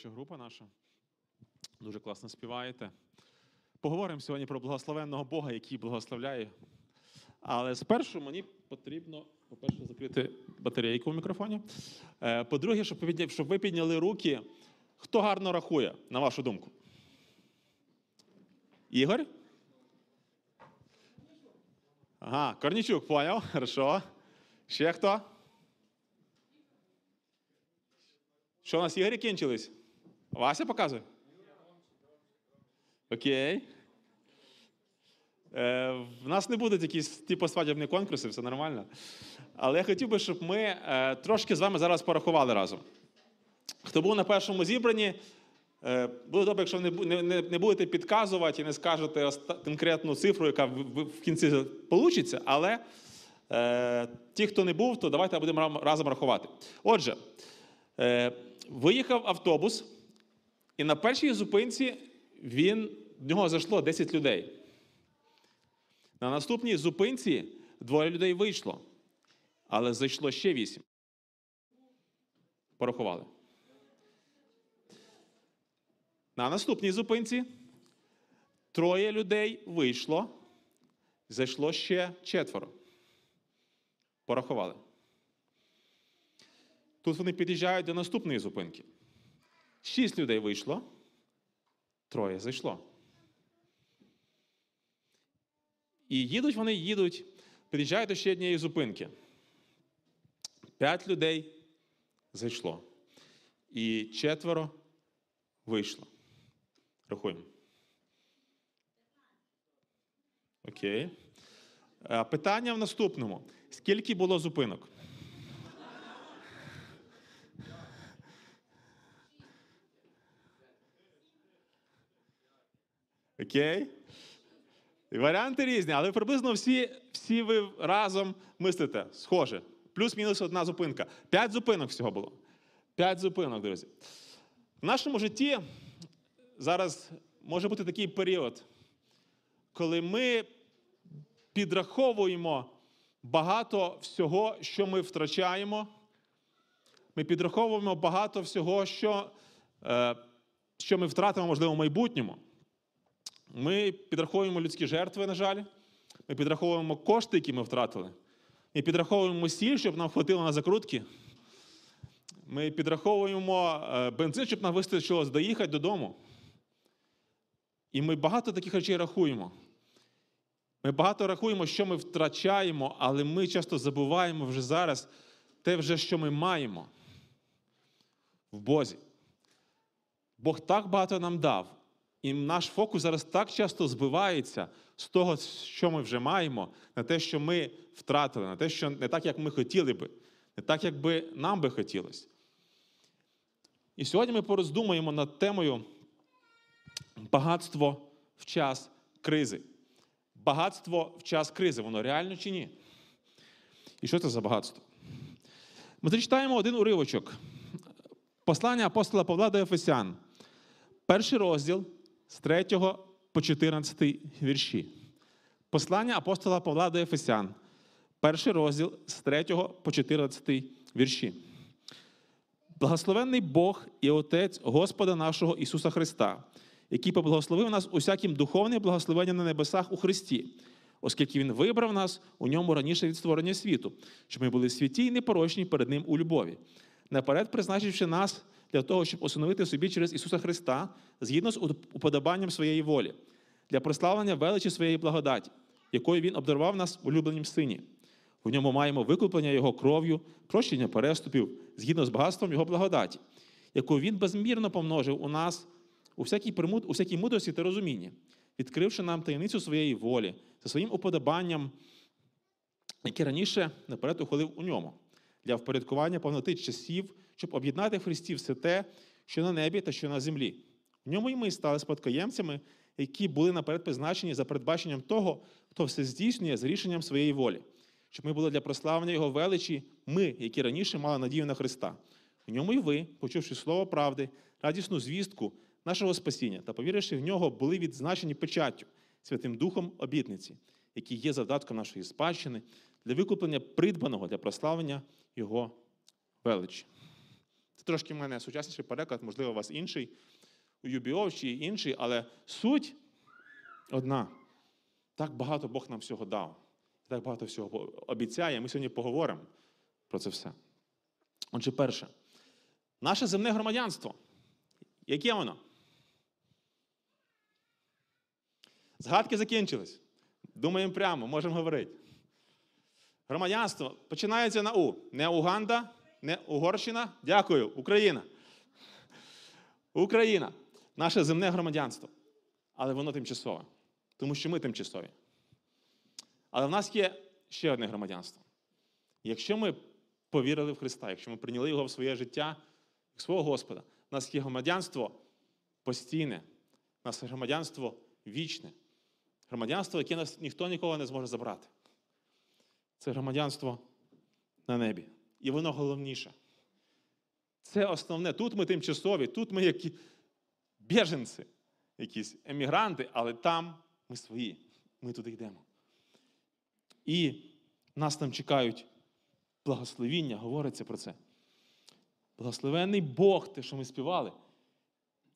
Що група наша. Дуже класно співаєте. Поговоримо сьогодні про благословенного Бога, який благословляє. Але спершу мені потрібно, по-перше, закрити батарейку в мікрофоні. Е, По-друге, щоб ви підняли руки. Хто гарно рахує, на вашу думку? Ігор? Ага, Корнічук, поняв. Хорошо. Ще хто? Що у нас ігри кінчились? Вася показує? Окей. Е, в нас не будуть якісь типу свадібні конкурси, все нормально. Але я хотів би, щоб ми е, трошки з вами зараз порахували разом. Хто був на першому зібранні, е, буде добре, якщо не, не, не, будете підказувати і не скажете конкретну цифру, яка в, в, в кінці вийде, але е, ті, хто не був, то давайте будемо разом рахувати. Отже, е, виїхав автобус, і на першій зупинці він, в нього зайшло 10 людей. На наступній зупинці двоє людей вийшло, але зайшло ще 8. Порахували. На наступній зупинці троє людей вийшло, зайшло ще четверо. Порахували. Тут вони під'їжджають до наступної зупинки. Шість людей вийшло, троє зайшло. І їдуть вони, їдуть, під'їжджають до ще однієї зупинки. П'ять людей зайшло. І четверо вийшло. Рахуємо. Окей. Е, Питання в наступному: скільки було зупинок? Окей? Варіанти різні, але приблизно всі, всі ви разом мислите схоже. Плюс-мінус одна зупинка. П'ять зупинок всього було. П'ять зупинок, друзі. В нашому житті зараз може бути такий період, коли ми підраховуємо багато всього, що ми втрачаємо. Ми підраховуємо багато всього, що, е, що ми втратимо, можливо, в майбутньому. Ми підраховуємо людські жертви, на жаль. Ми підраховуємо кошти, які ми втратили. Ми підраховуємо сіль, щоб нам хватило на закрутки. Ми підраховуємо е, бензин, щоб нам вистачило доїхати додому. І ми багато таких речей рахуємо. Ми багато рахуємо, що ми втрачаємо, але ми часто забуваємо вже зараз те, вже, що ми маємо в Бозі. Бог так багато нам дав. І наш фокус зараз так часто збивається з того, що ми вже маємо, на те, що ми втратили, на те, що не так, як ми хотіли би, не так, як би нам би хотілося. І сьогодні ми пороздумуємо над темою багатство в час кризи. Багатство в час кризи, воно реально чи ні? І що це за багатство? Ми зачитаємо один уривочок. Послання апостола Павла до Ефесян. Перший розділ з 3 по 14 вірші. Послання апостола Павла до Ефесян. Перший розділ з 3 по 14 вірші. Благословенний Бог і Отець Господа нашого Ісуса Христа, який поблагословив нас усяким духовним благословенням на небесах у Христі, оскільки Він вибрав нас у ньому раніше від створення світу, щоб ми були святі і непорочні перед Ним у любові, наперед призначивши нас для того, щоб усиновити собі через Ісуса Христа згідно з уподобанням своєї волі, для прославлення величі своєї благодаті, якою Він обдарував нас в улюбленім сині. В ньому маємо викуплення Його кров'ю, прощення переступів, згідно з багатством Його благодаті, яку Він безмірно помножив у нас у всякій, у всякій мудрості та розумінні, відкривши нам таємницю своєї волі за своїм уподобанням, яке раніше наперед ухвалив у ньому, для впорядкування повноти часів, щоб об'єднати в Христі все те, що на небі та що на землі. В ньому і ми стали спадкоємцями, які були наперед призначені за передбаченням того, хто все здійснює з рішенням своєї волі, щоб ми були для прославлення Його величі, ми, які раніше мали надію на Христа. В ньому і ви, почувши слово правди, радісну звістку нашого спасіння та повіривши в нього, були відзначені печаттю Святим Духом обітниці, який є завдатком нашої спадщини для викуплення придбаного для прославлення Його величі. Це трошки в мене сучасніший переклад, можливо, у вас інший, у Юбіов чи інший, але суть одна. Так багато Бог нам всього дав. Так багато всього обіцяє. Ми сьогодні поговоримо про це все. Отже, перше, наше земне громадянство. Яке воно? Згадки закінчились. Думаємо прямо, можемо говорити. Громадянство починається на У. Не Уганда, не Угорщина. Дякую, Україна. Україна. Наше земне громадянство. Але воно тимчасове. Тому що ми тимчасові. Але в нас є ще одне громадянство. Якщо ми повірили в Христа, якщо ми прийняли Його в своє життя, як свого Господа, у нас є громадянство постійне, у нас є громадянство вічне, громадянство, яке нас ніхто ніколи не зможе забрати. Це громадянство на небі. І воно головніше. Це основне. Тут ми тимчасові, тут ми які біженці, якісь емігранти, але там ми свої. Ми туди йдемо. І нас там чекають благословіння, говориться про це. Благословенний Бог, те, що ми співали,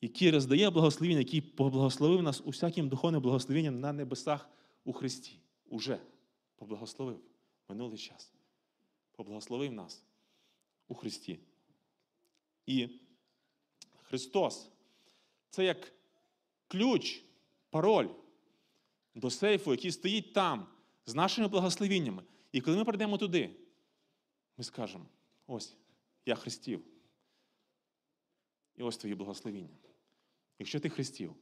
який роздає благословіння, який поблагословив нас усяким духовним благословенням на небесах у Христі. Уже поблагословив минулий час. Поблагословив нас у Христі. І Христос це як ключ, пароль до сейфу, який стоїть там, з нашими благословіннями. І коли ми прийдемо туди, ми скажемо: ось, я Христів. І ось твої благословіння. Якщо ти Христів,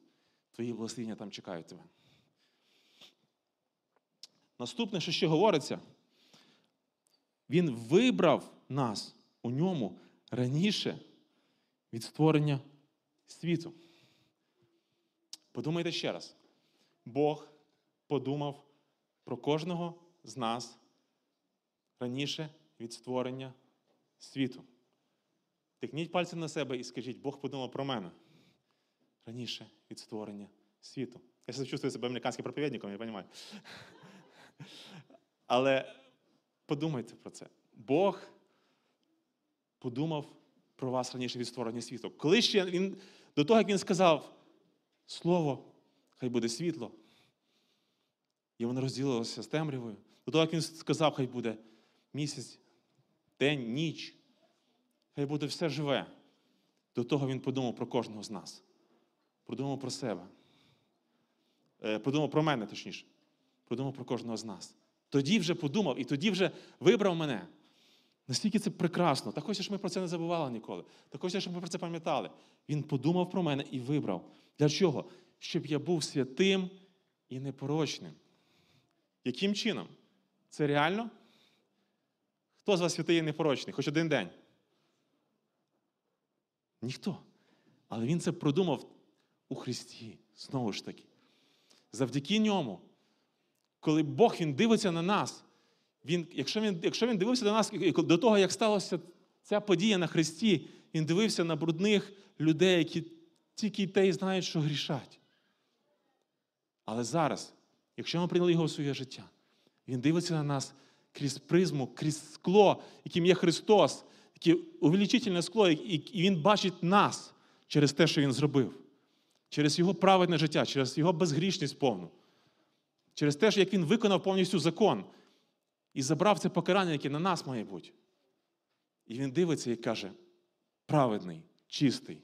твої благословіння там чекають тебе. Наступне, що ще говориться, Він вибрав нас у ньому раніше від створення світу. Подумайте ще раз. Бог подумав про кожного з нас раніше від створення світу. Тикніть пальцем на себе і скажіть, Бог подумав про мене раніше від створення світу. Я чувствую себе американським проповідником, я розумію. Але подумайте про це. Бог подумав про вас раніше від створення світу. Коли ще він, до того, як він сказав слово, хай буде світло, і воно розділилося з темрявою. До того, як він сказав, хай буде місяць, день, ніч, хай буде все живе. До того він подумав про кожного з нас. Подумав про себе. Е, подумав про мене, точніше. Подумав про кожного з нас. Тоді вже подумав і тоді вже вибрав мене. Настільки це прекрасно. Так хоче, щоб ми про це не забували ніколи. Так хоче, щоб ми про це пам'ятали. Він подумав про мене і вибрав. Для чого? Щоб я був святим і непорочним. Яким чином? Це реально? Хто з вас святий і непорочний? Хоч один день? Ніхто. Але він це продумав у Христі. Знову ж таки. Завдяки ньому, коли Бог він дивиться на нас, він, якщо, він, якщо він дивився до нас до того, як сталася ця подія на Христі, він дивився на брудних людей, які тільки те й знають, що грішать. Але зараз, якщо ми прийняли його в своє життя, він дивиться на нас крізь призму, крізь скло, яким є Христос, яке увеличительне скло, і Він бачить нас через те, що Він зробив, через Його праведне життя, через Його безгрішність повну, через те, як Він виконав повністю закон і забрав це покарання, яке на нас має бути. І він дивиться і каже: праведний, чистий.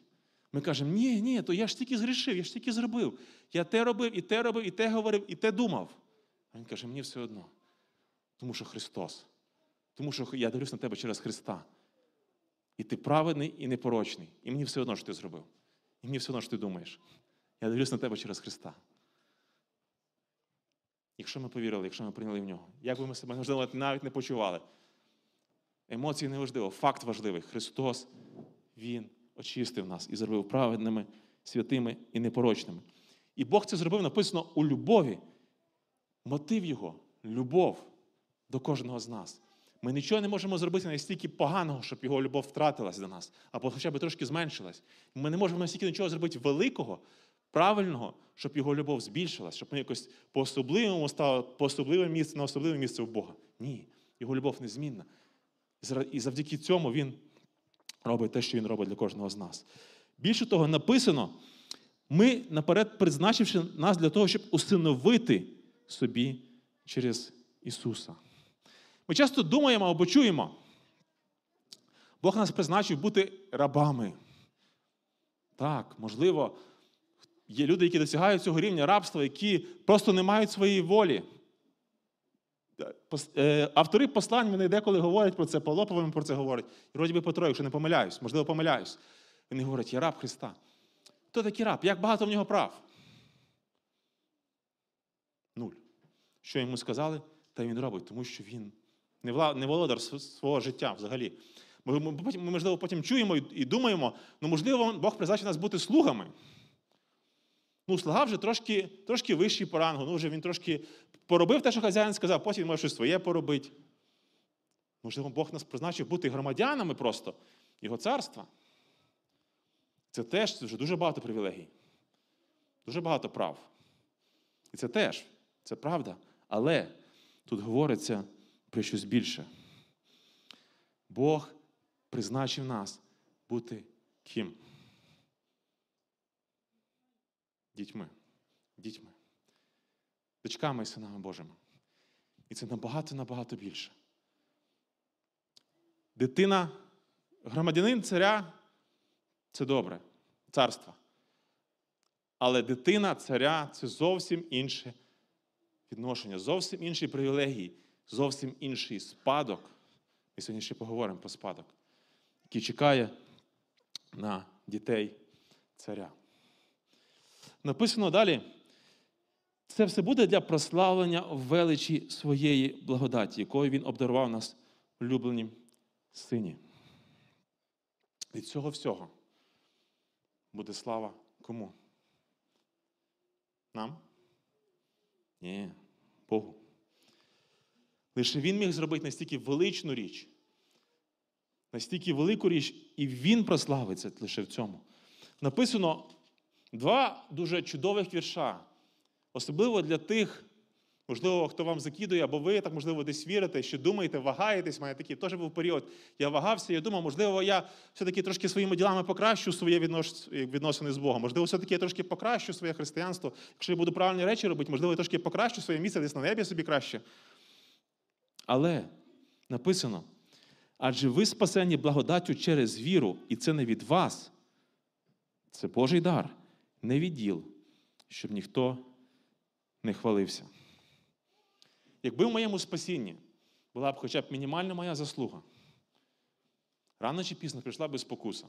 Ми кажемо, ні, ні, то я ж тільки згрішив, я ж тільки зробив. Я те робив, і те робив, і те говорив, і те думав. А він каже, мені все одно. Тому що Христос. Тому що я дивлюсь на тебе через Христа. І ти праведний і непорочний. І мені все одно, що ти зробив. І мені все одно, що ти думаєш. Я дивлюсь на тебе через Христа. Якщо ми повірили, якщо ми прийняли в нього, як би ми себе можливо, навіть не почували. Емоції не важливо, факт важливий. Христос, Він очистив нас і зробив праведними, святими і непорочними. І Бог це зробив написано у любові. Мотив Його любов до кожного з нас. Ми нічого не можемо зробити настільки поганого, щоб його любов втратилась до нас, або хоча б трошки зменшилась. Ми не можемо настільки нічого зробити великого, правильного, щоб його любов збільшилась, щоб ми якось по особливому стали по особливе місце на особливе місце у Бога. Ні, його любов незмінна. І завдяки цьому Він робить те, що Він робить для кожного з нас. Більше того, написано, ми наперед призначивши нас для того, щоб усиновити собі через Ісуса. Ми часто думаємо або чуємо, Бог нас призначив бути рабами. Так, можливо, є люди, які досягають цього рівня рабства, які просто не мають своєї волі. Е, Автори послань вони деколи говорять про це, Павло, по-моєму, про це говорить. Вроді би Петро, якщо не помиляюсь, можливо, помиляюсь. Вони говорять, я раб Христа. Хто такий раб? Як багато в нього прав? Нуль. Що йому сказали, та він робить, тому що він не вла- не володар свого життя взагалі. Ми, можливо, потім чуємо і думаємо, ну, можливо, Бог призначив нас бути слугами. Ну, слуга вже трошки, трошки вищий по рангу, ну вже він трошки поробив те, що хазяїн сказав, потім він може щось своє поробити. Можливо, Бог нас призначив бути громадянами просто Його царства. Це теж вже дуже багато привілегій, дуже багато прав. І це теж, це правда. Але тут говориться про щось більше. Бог призначив нас бути ким? Дітьми. Дітьми. Дочками і синами Божими. І це набагато-набагато більше. Дитина, громадянин царя це добре, царство. Але дитина царя це зовсім інше відношення, зовсім інші привілегії, зовсім інший спадок. Ми сьогодні ще поговоримо про спадок, який чекає на дітей царя. Написано далі. Це все буде для прославлення величі своєї благодаті, якою він обдарував нас улюбленім сині. Від цього всього буде слава кому? Нам? Ні, Богу. Лише він міг зробити настільки величну річ, настільки велику річ, і він прославиться лише в цьому. Написано два дуже чудових вірша. Особливо для тих, можливо, хто вам закидує, або ви так, можливо, десь вірите, що думаєте, вагаєтесь, має такий теж був період. Я вагався, я думав, можливо, я все-таки трошки своїми ділами покращу своє відносини з Богом. Можливо, все-таки я трошки покращу своє християнство. Якщо я буду правильні речі робити, можливо, я трошки покращу своє місце десь на небі собі краще. Але написано: адже ви спасені благодаттю через віру, і це не від вас. Це Божий дар, не від діл, щоб ніхто не хвалився. Якби в моєму спасінні була б хоча б мінімальна моя заслуга, рано чи пізно прийшла би спокуса.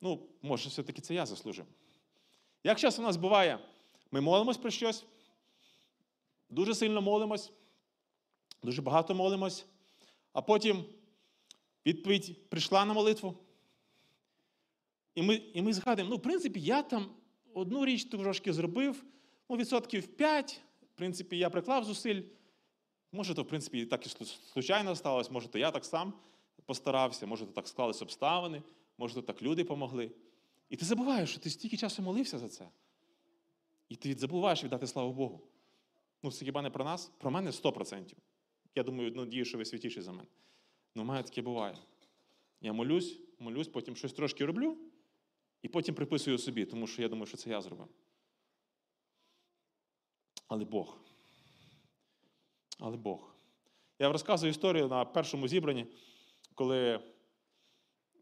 Ну, може, все-таки це я заслужив. Як часто у нас буває, ми молимось про щось, дуже сильно молимось, дуже багато молимось, а потім відповідь прийшла на молитву. І ми, і ми згадуємо, ну, в принципі, я там одну річ трошки зробив, ну, відсотків 5, в принципі, я приклав зусиль. Може, то, в принципі, так і случайно сталося, може, то я так сам постарався, може, то так склались обставини, може, то так люди помогли. І ти забуваєш, що ти стільки часу молився за це. І ти забуваєш віддати славу Богу. Ну, це хіба не про нас? Про мене 100%. Я думаю, надію, що ви святіші за мене. Ну, в мене таке буває. Я молюсь, молюсь, потім щось трошки роблю, і потім приписую собі, тому що я думаю, що це я зробив. Але Бог. Але Бог. Я розказую історію на першому зібранні, коли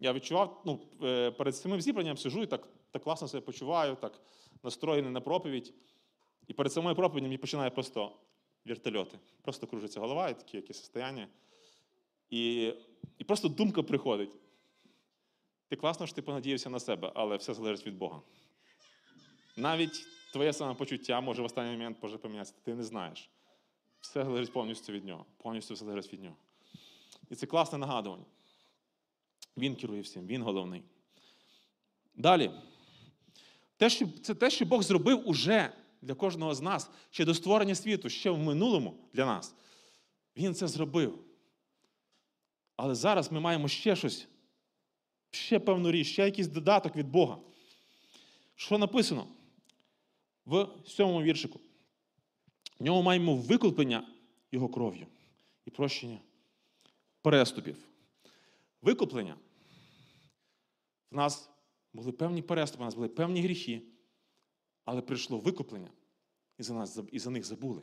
я відчував, ну, е, перед самим зібранням сижу і так, так класно себе почуваю, так настроєний на проповідь. І перед самою проповіддю мені починає просто вертольоти. Просто кружиться голова, і такі якісь состояння. І, і просто думка приходить. Ти класно, що ти понадіявся на себе, але все залежить від Бога. Навіть твоє самопочуття може в останній момент може помінятися, ти не знаєш. Все залежить повністю від нього. Повністю все залежить від нього. І це класне нагадування. Він керує всім, він головний. Далі. Те, що, це те, що Бог зробив уже для кожного з нас, ще до створення світу, ще в минулому для нас. Він це зробив. Але зараз ми маємо ще щось, ще певну річ, ще якийсь додаток від Бога. Що написано в сьомому віршику? В ньому маємо викуплення Його кров'ю і прощення переступів. викуплення. В нас були певні переступи, у нас були певні гріхи, але прийшло викуплення, і за нас і за них забули.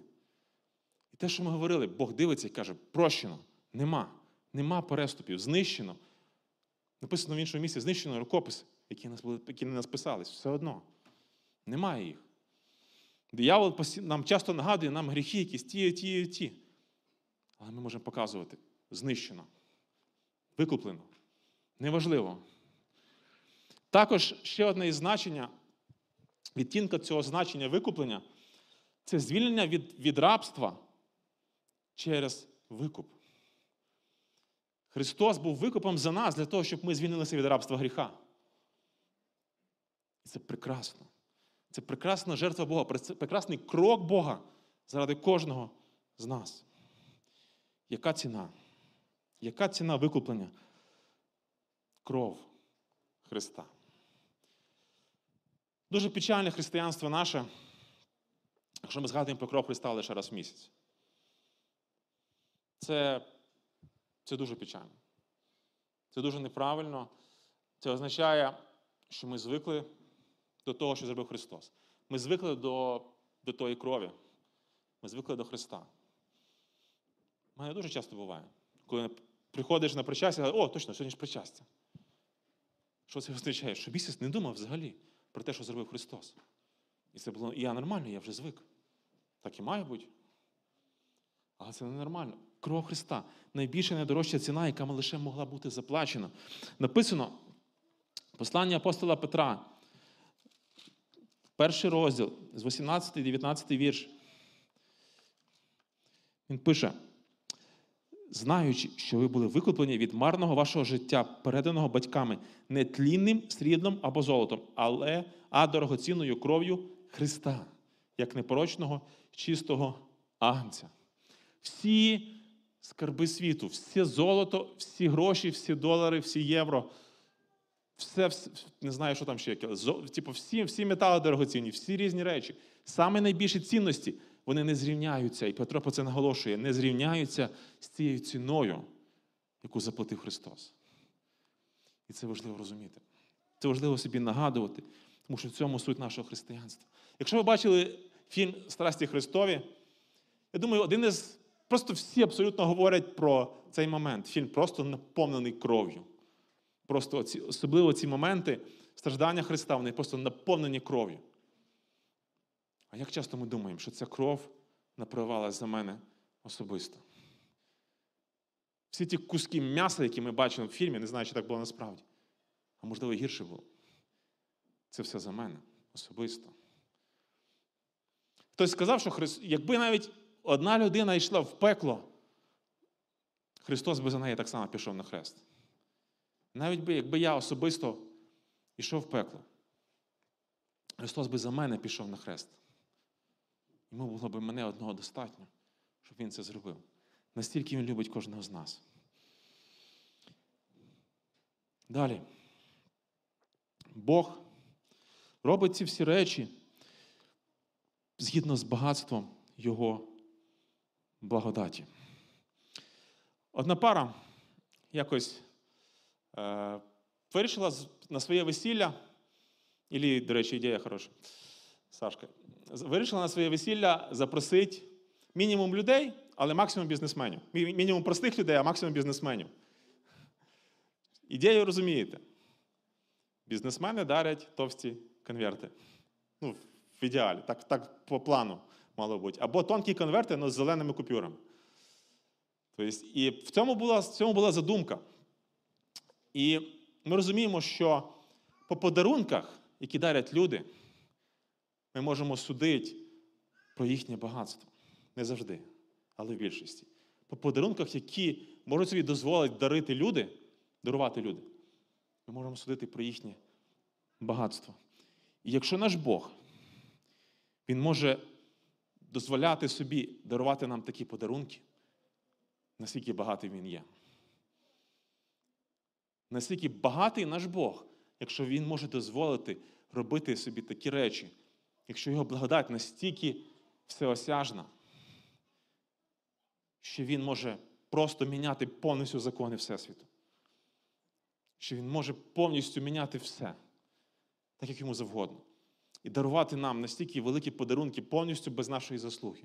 І те, що ми говорили, Бог дивиться і каже, прощено, нема, нема переступів, знищено. Написано в іншому місці, знищено рукописи, які, нас які не нас писались, все одно. Немає їх. Диявол нам часто нагадує нам гріхи, якісь ті, ті, ті. Але ми можемо показувати знищено, викуплено. Неважливо. Також ще одне із значення, відтінка цього значення викуплення це звільнення від, від рабства через викуп. Христос був викупом за нас для того, щоб ми звільнилися від рабства гріха. І це прекрасно. Це прекрасна жертва Бога, прекрасний крок Бога заради кожного з нас. Яка ціна? Яка ціна викуплення? Кров Христа. Дуже печальне християнство наше, якщо ми згадуємо про кров Христа лише раз в місяць. Це, Це дуже печально. Це дуже неправильно. Це означає, що ми звикли до того, що зробив Христос. Ми звикли до до тої крові. Ми звикли до Христа. У мене дуже часто буває, коли приходиш на причастя, о, точно, сьогодні ж причастя. Що це означає? Що місяць не думав взагалі про те, що зробив Христос. І це було, і я нормально, я вже звик. Так і має бути. Але це ненормально. Кров Христа найбільша найдорожча ціна, яка лише могла бути заплачена. Написано послання апостола Петра, перший розділ з 18, 19 вірш. Він пише, знаючи, що ви були викуплені від марного вашого життя, переданого батьками, не тлінним сріблом або золотом, але а дорогоцінною кров'ю Христа, як непорочного, чистого агнця. Всі скарби світу, все золото, всі гроші, всі долари, всі євро все, не знаю, що там ще. Типу, всі всі метали дорогоцінні, всі різні речі. Саме найбільші цінності вони не зрівняються, і Петро про це наголошує, не зрівняються з цією ціною, яку заплатив Христос. І це важливо розуміти. Це важливо собі нагадувати, тому що в цьому суть нашого християнства. Якщо ви бачили фільм Страсті Христові, я думаю, один із просто всі абсолютно говорять про цей момент. Фільм просто наповнений кров'ю. Просто оці, особливо ці моменти страждання Христа, вони просто наповнені кров'ю. А як часто ми думаємо, що ця кров напливалася за мене особисто? Всі ті куски м'яса, які ми бачимо в фільмі, не знаю, чи так було насправді. А можливо, гірше було. Це все за мене особисто. Хтось сказав, що Христ... якби навіть одна людина йшла в пекло, Христос би за неї так само пішов на хрест. Навіть би, якби я особисто йшов в пекло, Христос би за мене пішов на хрест. Йому було б мене одного достатньо, щоб Він це зробив. Настільки Він любить кожного з нас. Далі. Бог робить ці всі речі згідно з багатством Його благодаті. Одна пара якось Е, вирішила на своє весілля, і, до речі, ідея хороша, Сашка, вирішила на своє весілля запросити мінімум людей, але максимум бізнесменів. Мінімум простих людей, а максимум бізнесменів. Ідею розумієте. Бізнесмени дарять товсті конверти. Ну, в ідеалі, так так по плану мало бути. Або тонкі конверти, але з зеленими купюрами. Тобто, І в цьому була в цьому була задумка. І ми розуміємо, що по подарунках, які дарять люди, ми можемо судити про їхнє багатство. Не завжди, але в більшості. По подарунках, які можуть собі дозволити дарити люди, дарувати люди, ми можемо судити про їхнє багатство. І якщо наш Бог, Він може дозволяти собі дарувати нам такі подарунки, наскільки багатий він є наскільки багатий наш Бог, якщо Він може дозволити робити собі такі речі, якщо його благодать настільки всеосяжна, що Він може просто міняти повністю закони Всесвіту. що Він може повністю міняти все, так як йому завгодно. І дарувати нам настільки великі подарунки повністю без нашої заслуги.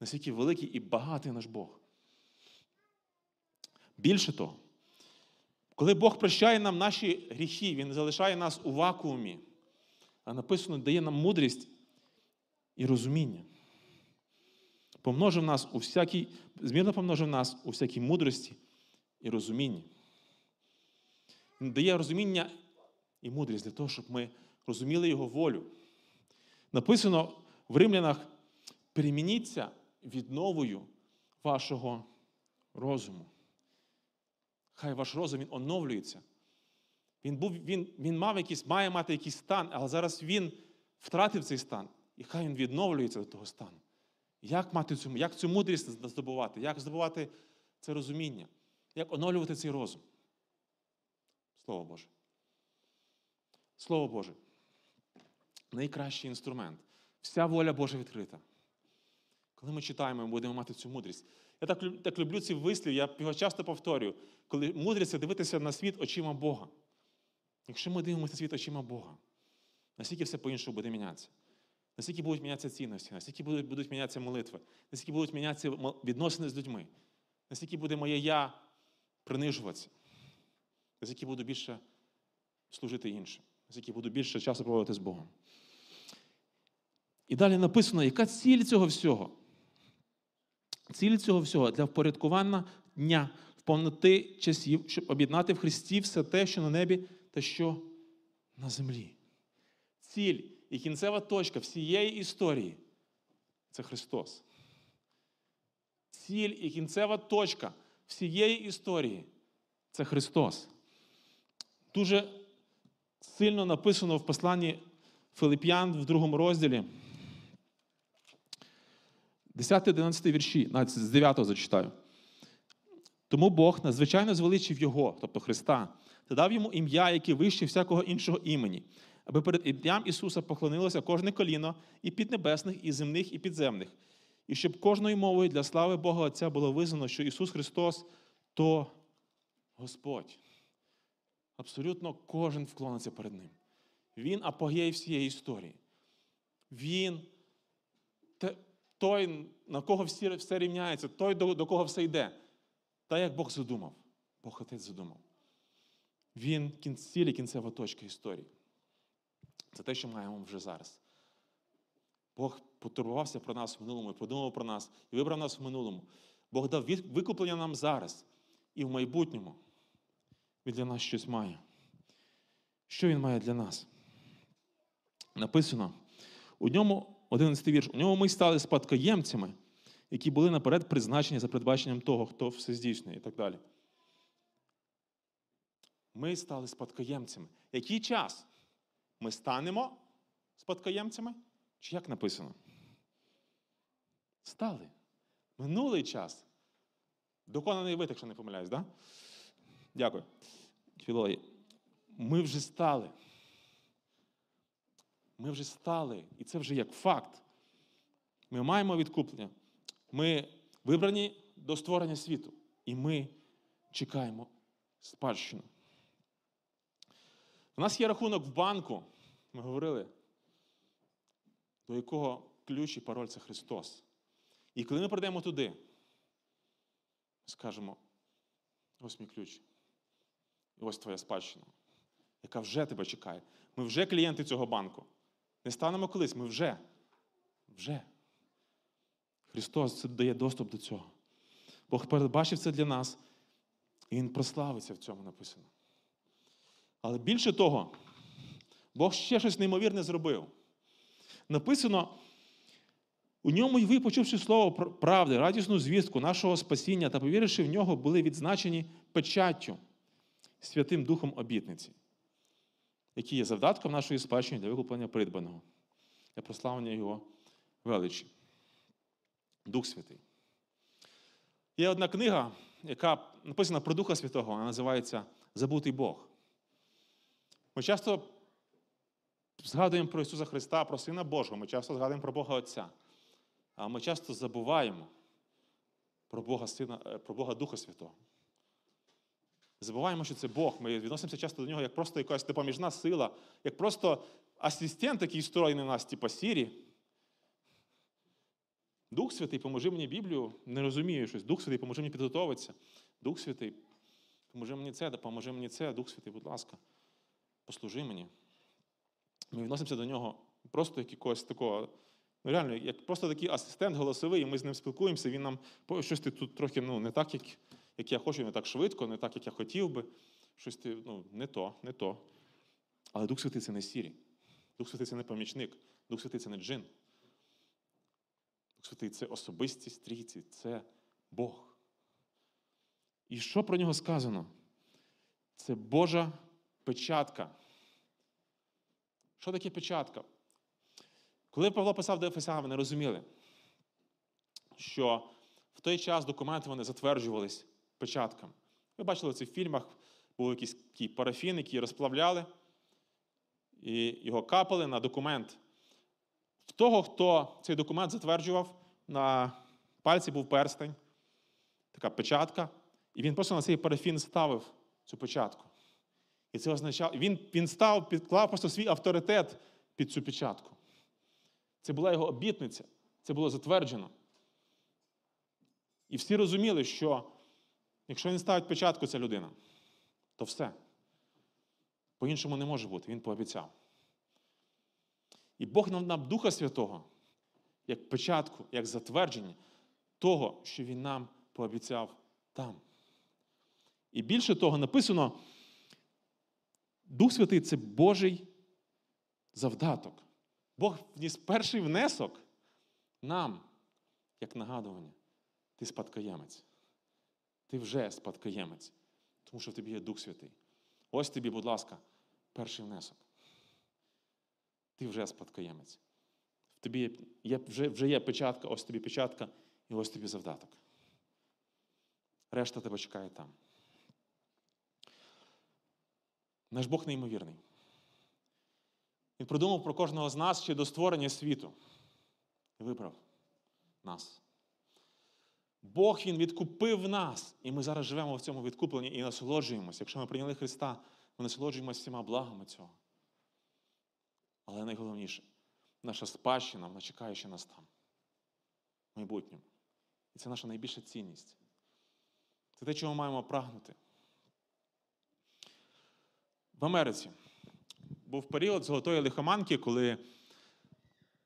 Настільки великий і багатий наш Бог. Більше того, коли Бог прощає нам наші гріхи, Він не залишає нас у вакуумі, а написано, дає нам мудрість і розуміння. Помножив нас у всякій, змірно помножив нас у всякій мудрості і розумінні. Він дає розуміння і мудрість для того, щоб ми розуміли Його волю. Написано в римлянах: перемініться відновою вашого розуму. Хай ваш розум він оновлюється. Він був, він, він мав якийсь, має мати якийсь стан, але зараз він втратив цей стан. І хай він відновлюється до того стану. Як мати цю, як цю мудрість здобувати? Як здобувати це розуміння? Як оновлювати цей розум? Слово Боже. Слово Боже. Найкращий інструмент. Вся воля Божа відкрита. Коли ми читаємо, ми будемо мати цю мудрість. Я так, так люблю ці вислів, я його часто повторюю. Коли мудрість це дивитися на світ очима Бога. Якщо ми дивимося світ очима Бога, наскільки все по-іншому буде мінятися? Наскільки будуть мінятися цінності, наскільки будуть, будуть мінятися молитви, наскільки будуть мінятися відносини з людьми, наскільки буде моє я принижуватися, наскільки буду більше служити іншим, наскільки буду більше часу проводити з Богом. І далі написано, яка ціль цього всього? Ціль цього всього для впорядкування дня в часів, щоб об'єднати в Христі все те, що на небі та що на землі. Ціль і кінцева точка всієї історії це Христос. Ціль і кінцева точка всієї історії це Христос. Дуже сильно написано в посланні Филип'ян в другому розділі. 10-11 вірші, навіть з 9 зачитаю. Тому Бог надзвичайно звеличив Його, тобто Христа, та дав йому ім'я, яке вище всякого іншого імені, аби перед ім'ям Ісуса поклонилося кожне коліно і піднебесних, і земних, і підземних, і щоб кожною мовою для слави Бога Отця було визнано, що Ісус Христос то Господь. Абсолютно кожен вклониться перед Ним. Він апогей всієї історії. Він той, на кого всі, все рівняється, той, до, до кого все йде. Та як Бог задумав, Бог Отець задумав. Він цілі кінцева точка історії. Це те, що маємо вже зараз. Бог потурбувався про нас в минулому, подумав про нас і вибрав нас в минулому. Бог дав викуплення нам зараз і в майбутньому. Він для нас щось має. Що він має для нас? Написано у ньому 11 вірш. У ньому ми стали спадкоємцями, які були наперед призначені за передбаченням того, хто все здійснює і так далі. Ми стали спадкоємцями. Який час? Ми станемо спадкоємцями? Чи як написано? Стали. Минулий час. Доконаний вид, якщо не помиляюсь, да? Дякую. Філології. Ми вже стали. Ми вже стали, і це вже як факт. Ми маємо відкуплення. Ми вибрані до створення світу. І ми чекаємо спадщину. У нас є рахунок в банку, ми говорили, до якого ключ і пароль це Христос. І коли ми прийдемо туди, скажемо: ось мій ключ. Ось твоя спадщина, яка вже тебе чекає. Ми вже клієнти цього банку. Не станемо колись, ми вже. Вже. Христос дає доступ до цього. Бог передбачив це для нас, і Він прославиться в цьому написано. Але більше того, Бог ще щось неймовірне зробив. Написано, у ньому й ви, почувши слово правди, радісну звістку нашого спасіння та повіривши в нього, були відзначені печаттю Святим Духом обітниці, який є завдатком нашої спадщини для викуплення придбаного, для прославлення Його величі. Дух Святий. Є одна книга, яка написана про Духа Святого, вона називається Забутий Бог. Ми часто згадуємо про Ісуса Христа, про Сина Божого, ми часто згадуємо про Бога Отця. А ми часто забуваємо про Бога Сина, е, про Бога Духа Святого. Забуваємо, що це Бог. Ми відносимося часто до нього як просто якась допоміжна сила, як просто асистент, який встроєний на нас, типа Сірі. Дух Святий, поможи мені Біблію, не розумію щось. Дух Святий, поможи мені підготовитися. Дух Святий, поможи мені це, допоможи мені це. Дух Святий, будь ласка, послужи мені. Ми відносимося до нього просто як якогось такого. Ну, реально, як просто такий асистент голосовий, і ми з ним спілкуємося, він нам «Ой, щось ти тут трохи ну, не так, як, як я хочу, не так швидко, не так, як я хотів би. Щось ти, ну, не то, не то. Але Дух Святий це не сірі. Дух Святий це не помічник, Дух Святий це не джин. Дух Святий це особистість трійці, це Бог. І що про нього сказано? Це Божа печатка. Що таке печатка? Коли Павло писав до Ефесян, вони розуміли, що в той час документи вони затверджувались печатками. Ви бачили в цих фільмах, був якийсь такий парафін, який розплавляли, і його капали на документ. В того, хто цей документ затверджував, на пальці був перстень, така печатка, і він просто на цей парафін ставив цю печатку. І це означало, він, він став, підклав просто свій авторитет під цю печатку. Це була його обітниця, це було затверджено. І всі розуміли, що якщо він ставить печатку, ця людина, то все. По-іншому не може бути, він пообіцяв. І Бог нам дав Духа Святого як печатку, як затвердження того, що Він нам пообіцяв там. І більше того, написано, Дух Святий це Божий завдаток. Бог вніс перший внесок нам, як нагадування. Ти спадкоємець. Ти вже спадкоємець, тому що в тобі є Дух Святий. Ось тобі, будь ласка, перший внесок. Ти вже спадкоємець. В тобі є, вже, вже є печатка, ось тобі печатка, і ось тобі завдаток. Решта тебе чекає там. Наш Бог неймовірний. Він продумав про кожного з нас ще до створення світу. І вибрав нас. Бог Він відкупив нас, і ми зараз живемо в цьому відкупленні і насолоджуємося. Якщо ми прийняли Христа, ми насолоджуємося всіма благами цього. Але найголовніше, наша спадщина, вона чекає ще нас там, в майбутньому. І це наша найбільша цінність. Це те, чого маємо прагнути. В Америці був період золотої лихоманки, коли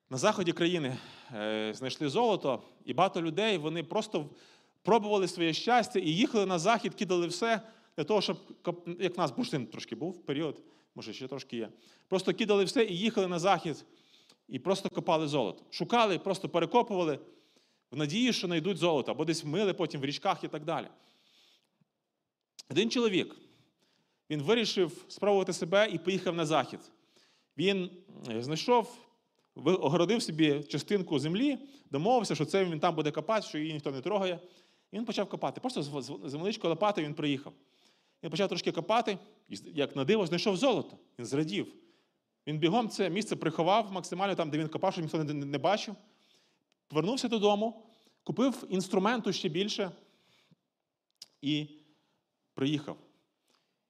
на заході країни е, знайшли золото, і багато людей вони просто пробували своє щастя і їхали на захід, кидали все для того, щоб, як в нас бурштин трошки був період, може ще трошки є. Просто кидали все і їхали на захід, і просто копали золото. Шукали, просто перекопували в надії, що знайдуть золото, або десь мили потім в річках і так далі. Один чоловік. Він вирішив спробувати себе і поїхав на захід. Він е, знайшов, огородив собі частинку землі, домовився, що це він там буде копати, що її ніхто не трогає. І він почав копати. Просто з невеличкої лопати він приїхав. Він почав трошки копати, і як на диво, знайшов золото. Він зрадів. Він бігом це місце приховав максимально там, де він копав, щоб ніхто не бачив. Повернувся додому, купив інструменту ще більше і приїхав.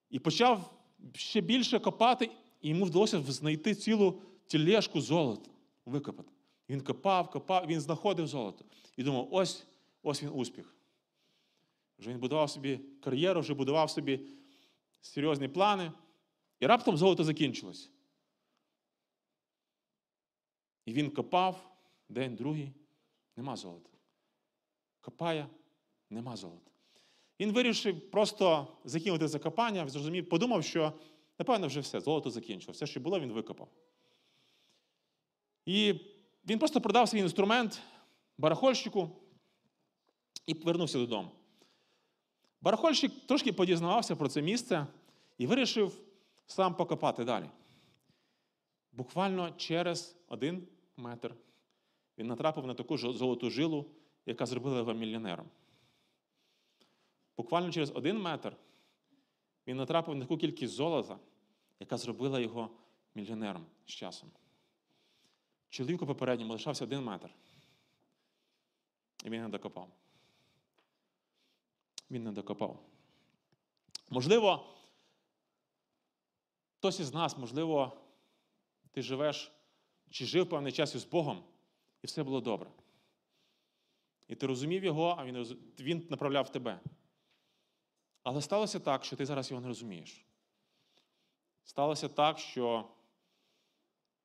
І почав ще більше копати, і йому вдалося знайти цілу тілешку золота, викопати. Він копав, копав, він знаходив золото. І думав, ось ось він успіх. Вже він будував собі кар'єру, вже будував собі серйозні плани. І раптом золото закінчилось. І він копав день, другий, нема золота. Копає, нема золота. Він вирішив просто закинути закопання, зрозумів, подумав, що, напевно, вже все, золото закінчило. Все, що було, він викопав. І він просто продав свій інструмент барахольщику і повернувся додому. Барахольщик трошки подізнавався про це місце і вирішив сам покопати далі. Буквально через один метр він натрапив на таку золоту жилу, яка зробила його мільйонером. Буквально через один метр він натрапив на таку кількість золота, яка зробила його мільйонером з часом. Чоловіку попередньому лишався один метр. І він не докопав. Він не докопав. Можливо, хтось із нас, можливо, ти живеш чи жив певний час із Богом, і все було добре. І ти розумів його, а він, він направляв тебе. Але сталося так, що ти зараз його не розумієш. Сталося так, що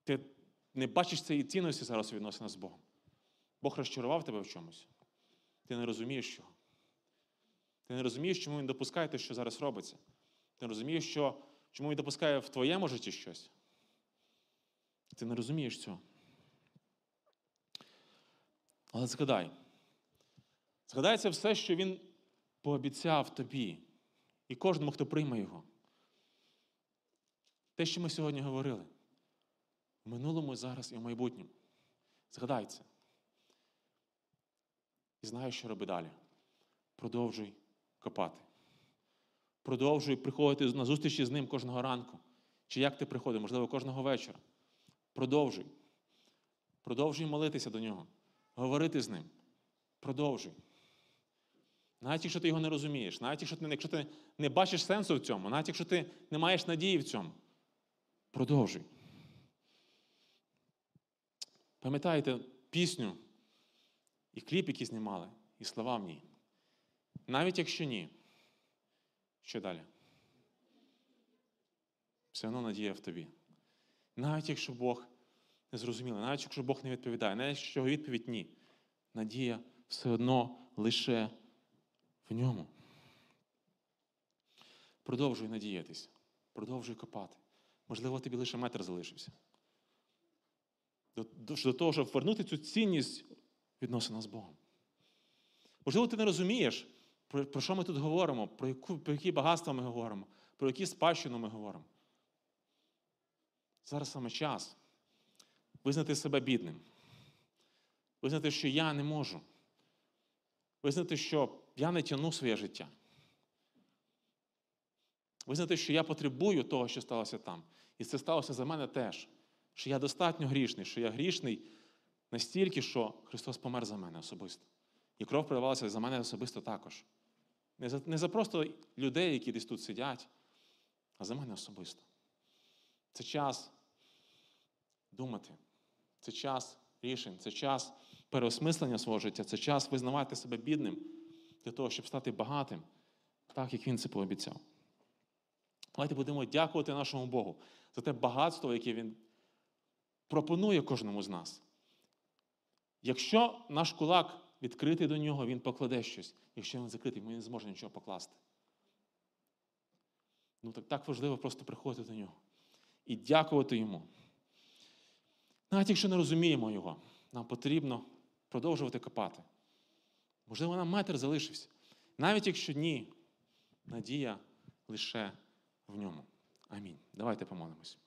ти не бачиш цієї цінності зараз у відносинах з Богом. Бог розчарував тебе в чомусь. Ти не розумієш чого. Ти не розумієш, чому він допускає те, що зараз робиться. Ти не розумієш, що, чому він допускає в твоєму житті щось. Ти не розумієш цього. Але згадай. Згадай це все, що він пообіцяв тобі і кожному, хто прийме його. Те, що ми сьогодні говорили. В минулому, зараз і в майбутньому. Згадай це. І знаєш, що роби далі. Продовжуй копати. Продовжуй приходити на зустрічі з ним кожного ранку. Чи як ти приходиш, можливо, кожного вечора. Продовжуй. Продовжуй молитися до нього, говорити з ним. Продовжуй. Навіть якщо ти його не розумієш, навіть якщо ти, якщо ти не бачиш сенсу в цьому, навіть якщо ти не маєш надії в цьому, продовжуй. Пам'ятаєте пісню і кліп, який знімали, і слова в ній. Навіть якщо ні, що далі? Все одно надія в тобі. Навіть якщо Бог не зрозумілий, навіть якщо Бог не відповідає, навіть якщо відповідь ні, надія все одно лише в ньому. Продовжуй надіятись, продовжуй копати. Можливо, тобі лише метр залишився. До, того, щоб вернути цю цінність відносина з Богом. Можливо, ти не розумієш, про, про що ми тут говоримо, про, яку, про які багатства ми говоримо, про які спадщину ми говоримо. Зараз саме час визнати себе бідним. Визнати, що я не можу. Визнати, що я не тягну своє життя. Визнати, що я потребую того, що сталося там. І це сталося за мене теж. Що я достатньо грішний, що я грішний настільки, що Христос помер за мене особисто. І кров проливалася за мене особисто також. Не за, не за просто людей, які десь тут сидять, а за мене особисто. Це час думати. Це час рішень, це час переосмислення свого життя, це час визнавати себе бідним для того, щоб стати багатим, так як він це пообіцяв. Давайте будемо дякувати нашому Богу за те багатство, яке Він пропонує кожному з нас. Якщо наш кулак відкритий до нього, він покладе щось. Якщо він закритий, він не зможе нічого покласти. Ну так, так важливо просто приходити до нього і дякувати йому. Навіть якщо не розуміємо його, нам потрібно продовжувати копати. Можливо, нам метр залишився. Навіть якщо ні, надія лише в ньому. Амінь. Давайте помолимось.